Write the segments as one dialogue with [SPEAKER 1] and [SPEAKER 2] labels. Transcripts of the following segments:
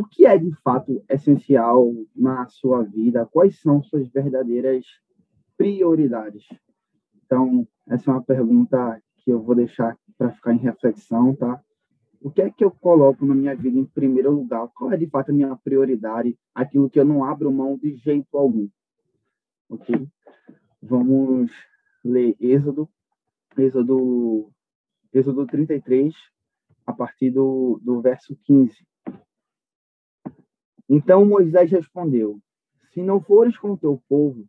[SPEAKER 1] o que é de fato essencial na sua vida? Quais são suas verdadeiras prioridades? Então, essa é uma pergunta que eu vou deixar para ficar em reflexão, tá? O que é que eu coloco na minha vida em primeiro lugar? Qual é de fato a minha prioridade? Aquilo que eu não abro mão de jeito algum. Ok? Vamos ler Êxodo, Êxodo, Êxodo 33, a partir do, do verso 15. Então Moisés respondeu: Se não fores com o teu povo,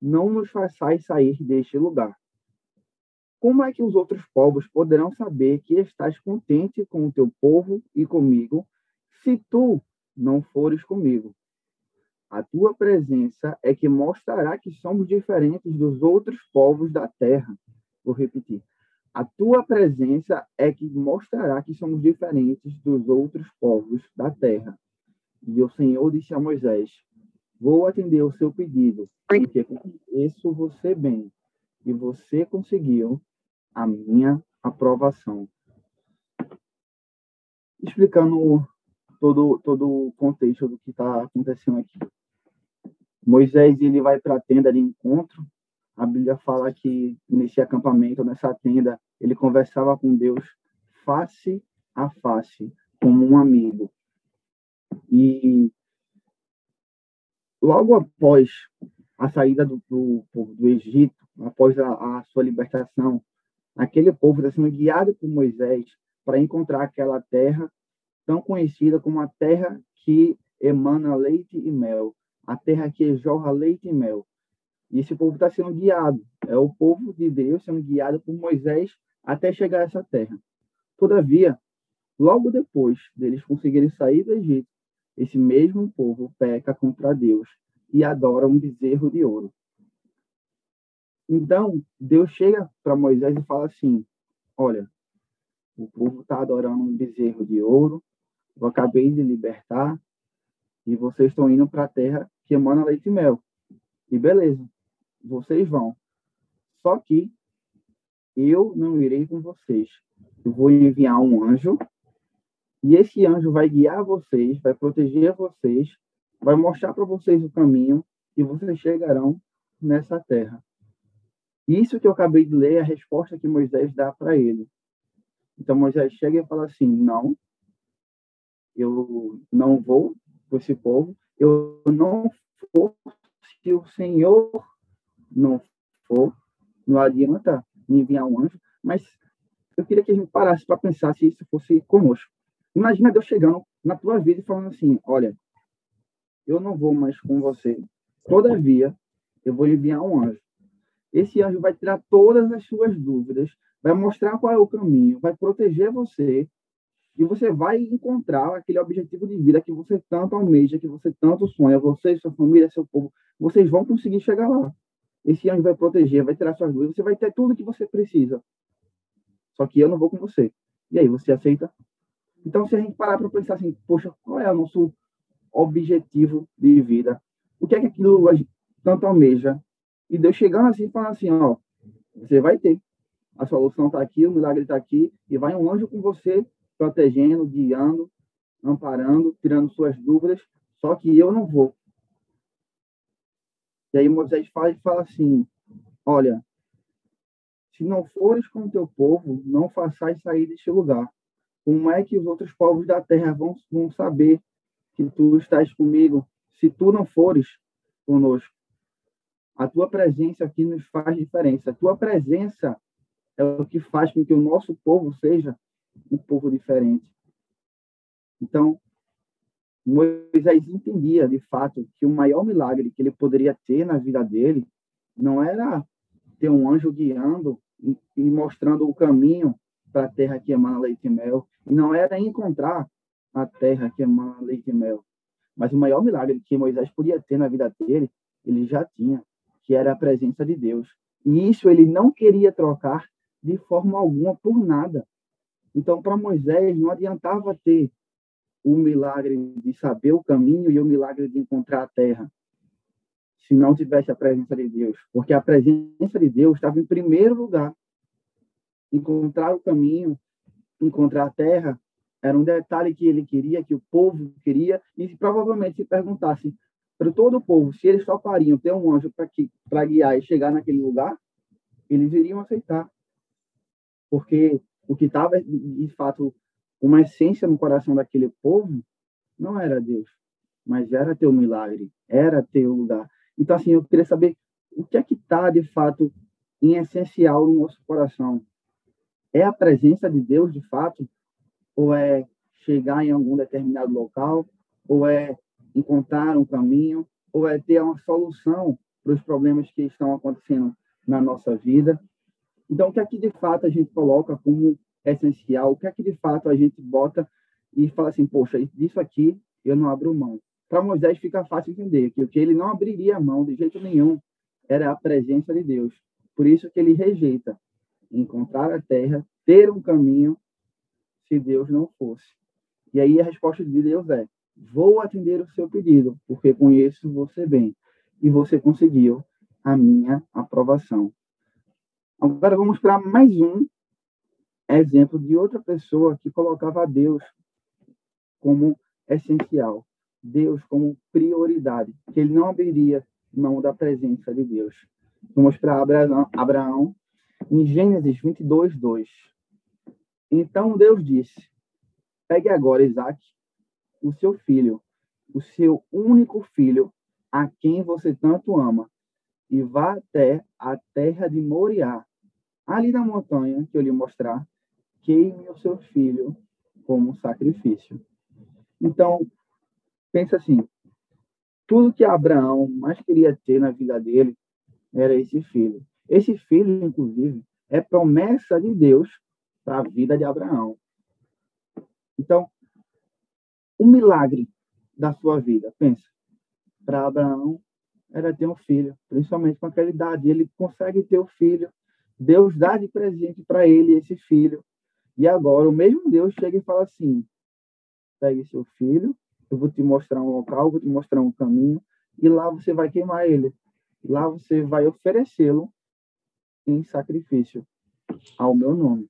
[SPEAKER 1] não nos façais sair deste lugar. Como é que os outros povos poderão saber que estás contente com o teu povo e comigo, se tu não fores comigo? A tua presença é que mostrará que somos diferentes dos outros povos da terra. Vou repetir. A tua presença é que mostrará que somos diferentes dos outros povos da terra. E o Senhor disse a Moisés: Vou atender o seu pedido, porque conheço você bem, e você conseguiu a minha aprovação. Explicando todo, todo o contexto do que está acontecendo aqui. Moisés ele vai para a tenda de encontro. A Bíblia fala que nesse acampamento, nessa tenda, ele conversava com Deus face a face, como um amigo. E logo após a saída do, do, do Egito, após a, a sua libertação, aquele povo está sendo guiado por Moisés para encontrar aquela terra tão conhecida como a terra que emana leite e mel, a terra que jorra leite e mel. E esse povo está sendo guiado, é o povo de Deus sendo guiado por Moisés até chegar a essa terra. Todavia, logo depois deles conseguirem sair do Egito, esse mesmo povo peca contra Deus e adora um bezerro de ouro. Então, Deus chega para Moisés e fala assim: Olha, o povo está adorando um bezerro de ouro, eu acabei de libertar, e vocês estão indo para a terra que emana leite e mel. E beleza, vocês vão. Só que eu não irei com vocês. Eu vou enviar um anjo, e esse anjo vai guiar vocês, vai proteger vocês, vai mostrar para vocês o caminho, e vocês chegarão nessa terra. Isso que eu acabei de ler é a resposta que Moisés dá para ele. Então Moisés chega e fala assim: não, eu não vou com esse povo, eu não for se o Senhor não for, não adianta me enviar um anjo, mas eu queria que a gente parasse para pensar se isso fosse conosco. Imagina Deus chegando na tua vida e falando assim: olha, eu não vou mais com você, todavia eu vou enviar um anjo. Esse anjo vai tirar todas as suas dúvidas, vai mostrar qual é o caminho, vai proteger você e você vai encontrar aquele objetivo de vida que você tanto almeja, que você tanto sonha, você, sua família, seu povo, vocês vão conseguir chegar lá. Esse anjo vai proteger, vai tirar suas dúvidas, você vai ter tudo que você precisa. Só que eu não vou com você. E aí, você aceita? Então, se a gente parar para pensar assim, poxa, qual é o nosso objetivo de vida? O que é que aquilo tanto almeja? E Deus chegando assim falando assim, ó, você vai ter. A solução está aqui, o milagre está aqui, e vai um anjo com você, protegendo, guiando, amparando, tirando suas dúvidas, só que eu não vou. E aí Moisés fala, fala assim, olha, se não fores com o teu povo, não façais sair deste lugar. Como é que os outros povos da terra vão, vão saber que tu estás comigo, se tu não fores conosco? A tua presença aqui nos faz diferença. A tua presença é o que faz com que o nosso povo seja um povo diferente. Então, Moisés entendia, de fato, que o maior milagre que ele poderia ter na vida dele não era ter um anjo guiando e mostrando o caminho para a terra que emana leite e mel, e não era encontrar a terra que emana leite e mel. Mas o maior milagre que Moisés podia ter na vida dele, ele já tinha que era a presença de Deus. E isso ele não queria trocar de forma alguma por nada. Então, para Moisés, não adiantava ter o milagre de saber o caminho e o milagre de encontrar a terra, se não tivesse a presença de Deus. Porque a presença de Deus estava em primeiro lugar. Encontrar o caminho, encontrar a terra, era um detalhe que ele queria, que o povo queria, e provavelmente se perguntasse para todo o povo se eles topariam ter um anjo para guiar e chegar naquele lugar, eles iriam aceitar. Porque o que estava, de fato, uma essência no coração daquele povo não era Deus, mas era teu milagre, era teu lugar. Então, assim, eu queria saber o que é que está, de fato, em essencial no nosso coração. É a presença de Deus, de fato? Ou é chegar em algum determinado local? Ou é encontrar um caminho? Ou é ter uma solução para os problemas que estão acontecendo na nossa vida? Então, o que é que de fato a gente coloca como essencial? O que é que de fato a gente bota e fala assim, poxa, disso aqui eu não abro mão. Para Moisés fica fácil entender que o que ele não abriria mão de jeito nenhum era a presença de Deus. Por isso que ele rejeita encontrar a terra, ter um caminho, se Deus não fosse. E aí a resposta de Deus é: vou atender o seu pedido, porque conheço você bem e você conseguiu a minha aprovação. Agora vamos para mais um exemplo de outra pessoa que colocava Deus como essencial, Deus como prioridade, que ele não abriria mão da presença de Deus. Vamos para Abraão, Abraão em Gênesis 22, 2. Então Deus disse: Pegue agora Isaac, o seu filho, o seu único filho, a quem você tanto ama, e vá até a terra de Moriá, ali na montanha que eu lhe mostrar, queime o seu filho como sacrifício. Então, pensa assim, tudo que Abraão mais queria ter na vida dele era esse filho. Esse filho, inclusive, é promessa de Deus para a vida de Abraão. Então, o milagre da sua vida, pensa, para Abraão era ter um filho, principalmente com aquela idade. Ele consegue ter o filho, Deus dá de presente para ele esse filho. E agora o mesmo Deus chega e fala assim: pegue seu filho, eu vou te mostrar um local, vou te mostrar um caminho, e lá você vai queimar ele. Lá você vai oferecê-lo em sacrifício ao meu nome.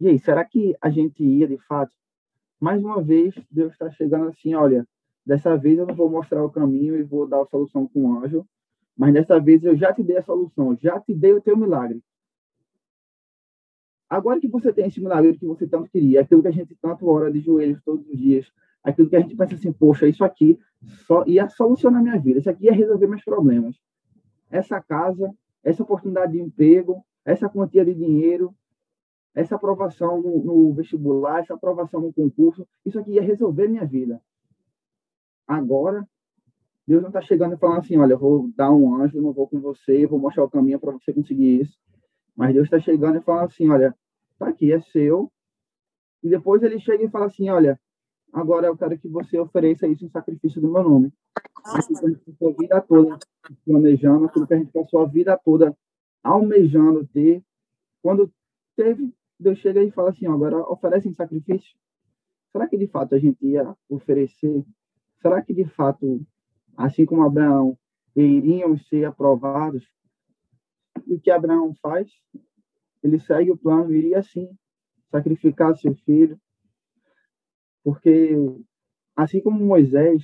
[SPEAKER 1] E aí, será que a gente ia de fato? Mais uma vez, Deus está chegando assim: olha, dessa vez eu não vou mostrar o caminho e vou dar a solução com o anjo, mas dessa vez eu já te dei a solução, já te dei o teu milagre. Agora que você tem esse milagre que você tanto queria, aquilo que a gente tanto ora de joelhos todos os dias, aquilo que a gente pensa assim, poxa, isso aqui só ia solucionar minha vida, isso aqui ia resolver meus problemas. Essa casa, essa oportunidade de emprego, essa quantia de dinheiro, essa aprovação no, no vestibular, essa aprovação no concurso, isso aqui ia resolver minha vida. Agora, Deus não está chegando e falando assim, olha, eu vou dar um anjo, não vou com você, vou mostrar o caminho para você conseguir isso. Mas Deus está chegando e falando assim, olha, tá aqui, é seu. E depois ele chega e fala assim, olha, agora eu quero que você ofereça isso em sacrifício do meu nome. Aquilo que a gente passou a vida toda planejando, aquilo que a gente passou a vida toda almejando ter. Quando teve, Deus chega e fala assim, agora oferece em sacrifício. Será que de fato a gente ia oferecer? Será que de fato assim como Abraão, iriam ser aprovados. E o que Abraão faz? Ele segue o plano, iria assim, sacrificar seu filho, porque assim como Moisés,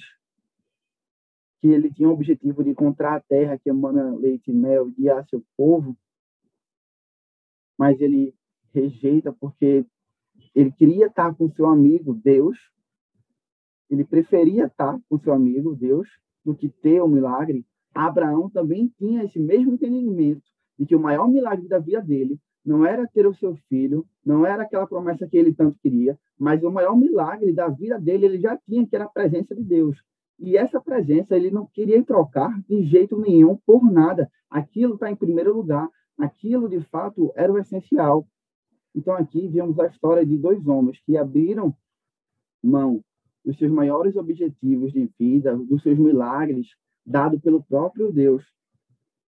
[SPEAKER 1] que ele tinha o objetivo de encontrar a terra que emana leite e mel, guiar seu povo, mas ele rejeita porque ele queria estar com seu amigo Deus, ele preferia estar com seu amigo Deus do que ter o milagre, Abraão também tinha esse mesmo entendimento de que o maior milagre da vida dele não era ter o seu filho, não era aquela promessa que ele tanto queria, mas o maior milagre da vida dele ele já tinha, que era a presença de Deus. E essa presença ele não queria trocar de jeito nenhum por nada. Aquilo está em primeiro lugar. Aquilo, de fato, era o essencial. Então, aqui vemos a história de dois homens que abriram mão dos seus maiores objetivos de vida, dos seus milagres dado pelo próprio Deus.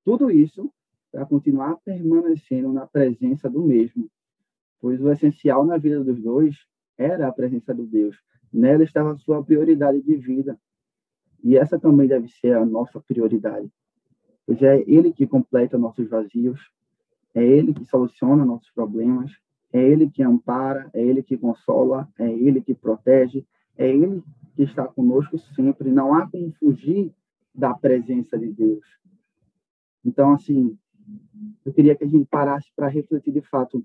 [SPEAKER 1] Tudo isso para continuar permanecendo na presença do mesmo, pois o essencial na vida dos dois era a presença do Deus. Nela estava a sua prioridade de vida. E essa também deve ser a nossa prioridade, pois é Ele que completa nossos vazios, é Ele que soluciona nossos problemas, É Ele que ampara, é Ele que consola, é Ele que protege, é Ele que está conosco sempre. Não há como fugir da presença de Deus. Então, assim, eu queria que a gente parasse para refletir de fato.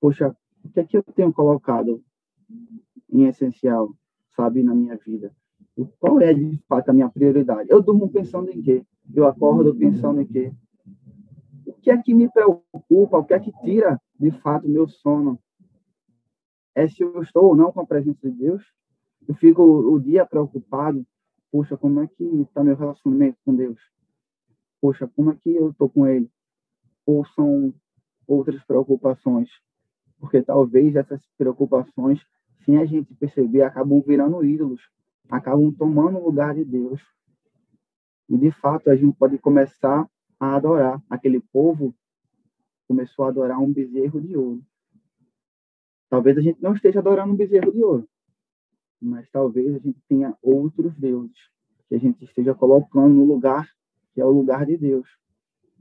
[SPEAKER 1] Poxa, o que é que eu tenho colocado em essencial, sabe, na minha vida? Qual é, de fato, a minha prioridade? Eu durmo pensando em quê? Eu acordo pensando em quê? O que é que me preocupa? O que é que tira, de fato, meu sono? É se eu estou ou não com a presença de Deus? Eu fico o dia preocupado. Poxa, como é que está meu relacionamento com Deus? Poxa, como é que eu estou com Ele? Ou são outras preocupações? Porque talvez essas preocupações, sem a gente perceber, acabam virando ídolos acabam tomando o lugar de Deus. E, de fato, a gente pode começar a adorar. Aquele povo começou a adorar um bezerro de ouro. Talvez a gente não esteja adorando um bezerro de ouro, mas talvez a gente tenha outros deuses que a gente esteja colocando no lugar que é o lugar de Deus.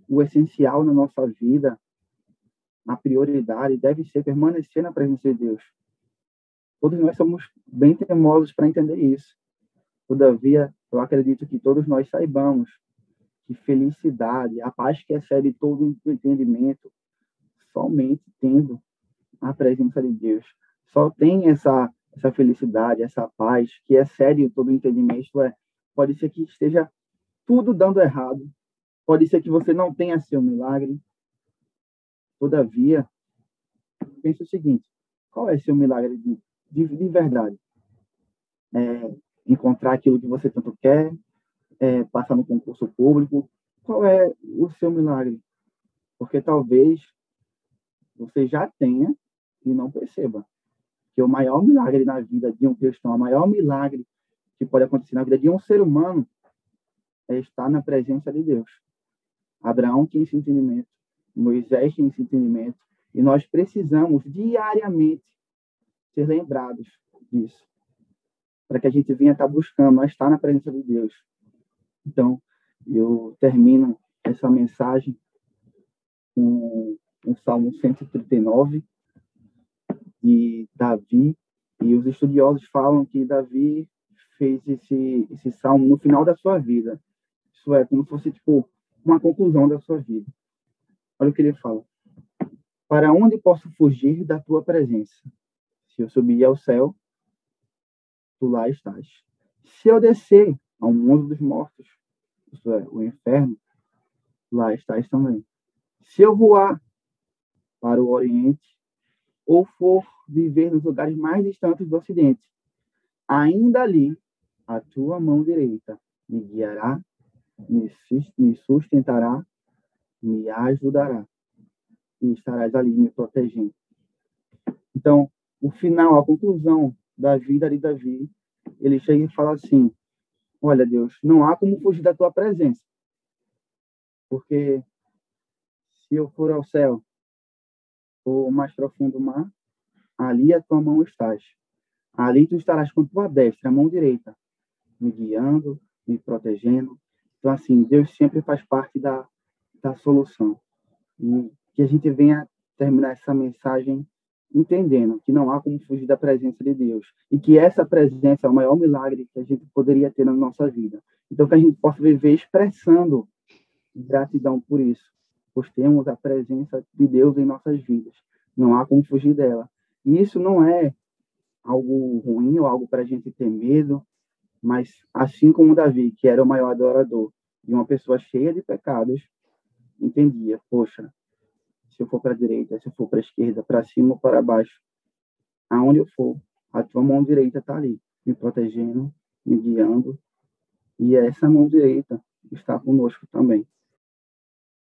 [SPEAKER 1] O essencial na nossa vida, a prioridade deve ser permanecer na presença de Deus. Todos nós somos bem teimosos para entender isso. Todavia, eu acredito que todos nós saibamos que felicidade, a paz que excede todo entendimento, somente tendo a presença de Deus. Só tem essa essa felicidade, essa paz que excede todo entendimento. É, pode ser que esteja tudo dando errado, pode ser que você não tenha seu milagre. Todavia, pense o seguinte: qual é seu milagre de de, de verdade. É, encontrar aquilo que você tanto quer, é, passar no concurso público. Qual é o seu milagre? Porque talvez você já tenha e não perceba que o maior milagre na vida de um cristão, o maior milagre que pode acontecer na vida de um ser humano é estar na presença de Deus. Abraão tinha esse entendimento, Moisés tinha esse entendimento, e nós precisamos diariamente ser lembrados disso, para que a gente venha estar buscando, mas estar na presença de Deus. Então, eu termino essa mensagem com o Salmo 139 de Davi, e os estudiosos falam que Davi fez esse, esse salmo no final da sua vida. Isso é, como se fosse tipo uma conclusão da sua vida. Olha o que ele fala. Para onde posso fugir da tua presença? Se eu subir ao céu, tu lá estás. Se eu descer ao mundo dos mortos, isso é, o inferno, lá estás também. Se eu voar para o Oriente, ou for viver nos lugares mais distantes do Ocidente, ainda ali a tua mão direita me guiará, me sustentará, me ajudará e estarás ali me protegendo. Então, o final, a conclusão da vida de Davi, ele chega e fala assim: Olha, Deus, não há como fugir da tua presença. Porque se eu for ao céu, ou mais profundo mar, ali a tua mão estás. Ali tu estarás com tua destra, a mão direita, me guiando, me protegendo. Então, assim, Deus sempre faz parte da, da solução. E que a gente venha terminar essa mensagem entendendo que não há como fugir da presença de Deus e que essa presença é o maior milagre que a gente poderia ter na nossa vida. Então, que a gente possa viver expressando gratidão por isso, pois temos a presença de Deus em nossas vidas. Não há como fugir dela. E isso não é algo ruim ou algo para a gente ter medo, mas assim como Davi, que era o maior adorador e uma pessoa cheia de pecados, entendia, poxa, se eu for para a direita, se eu for para a esquerda, para cima ou para baixo, aonde eu for, a tua mão direita está ali, me protegendo, me guiando, e essa mão direita está conosco também.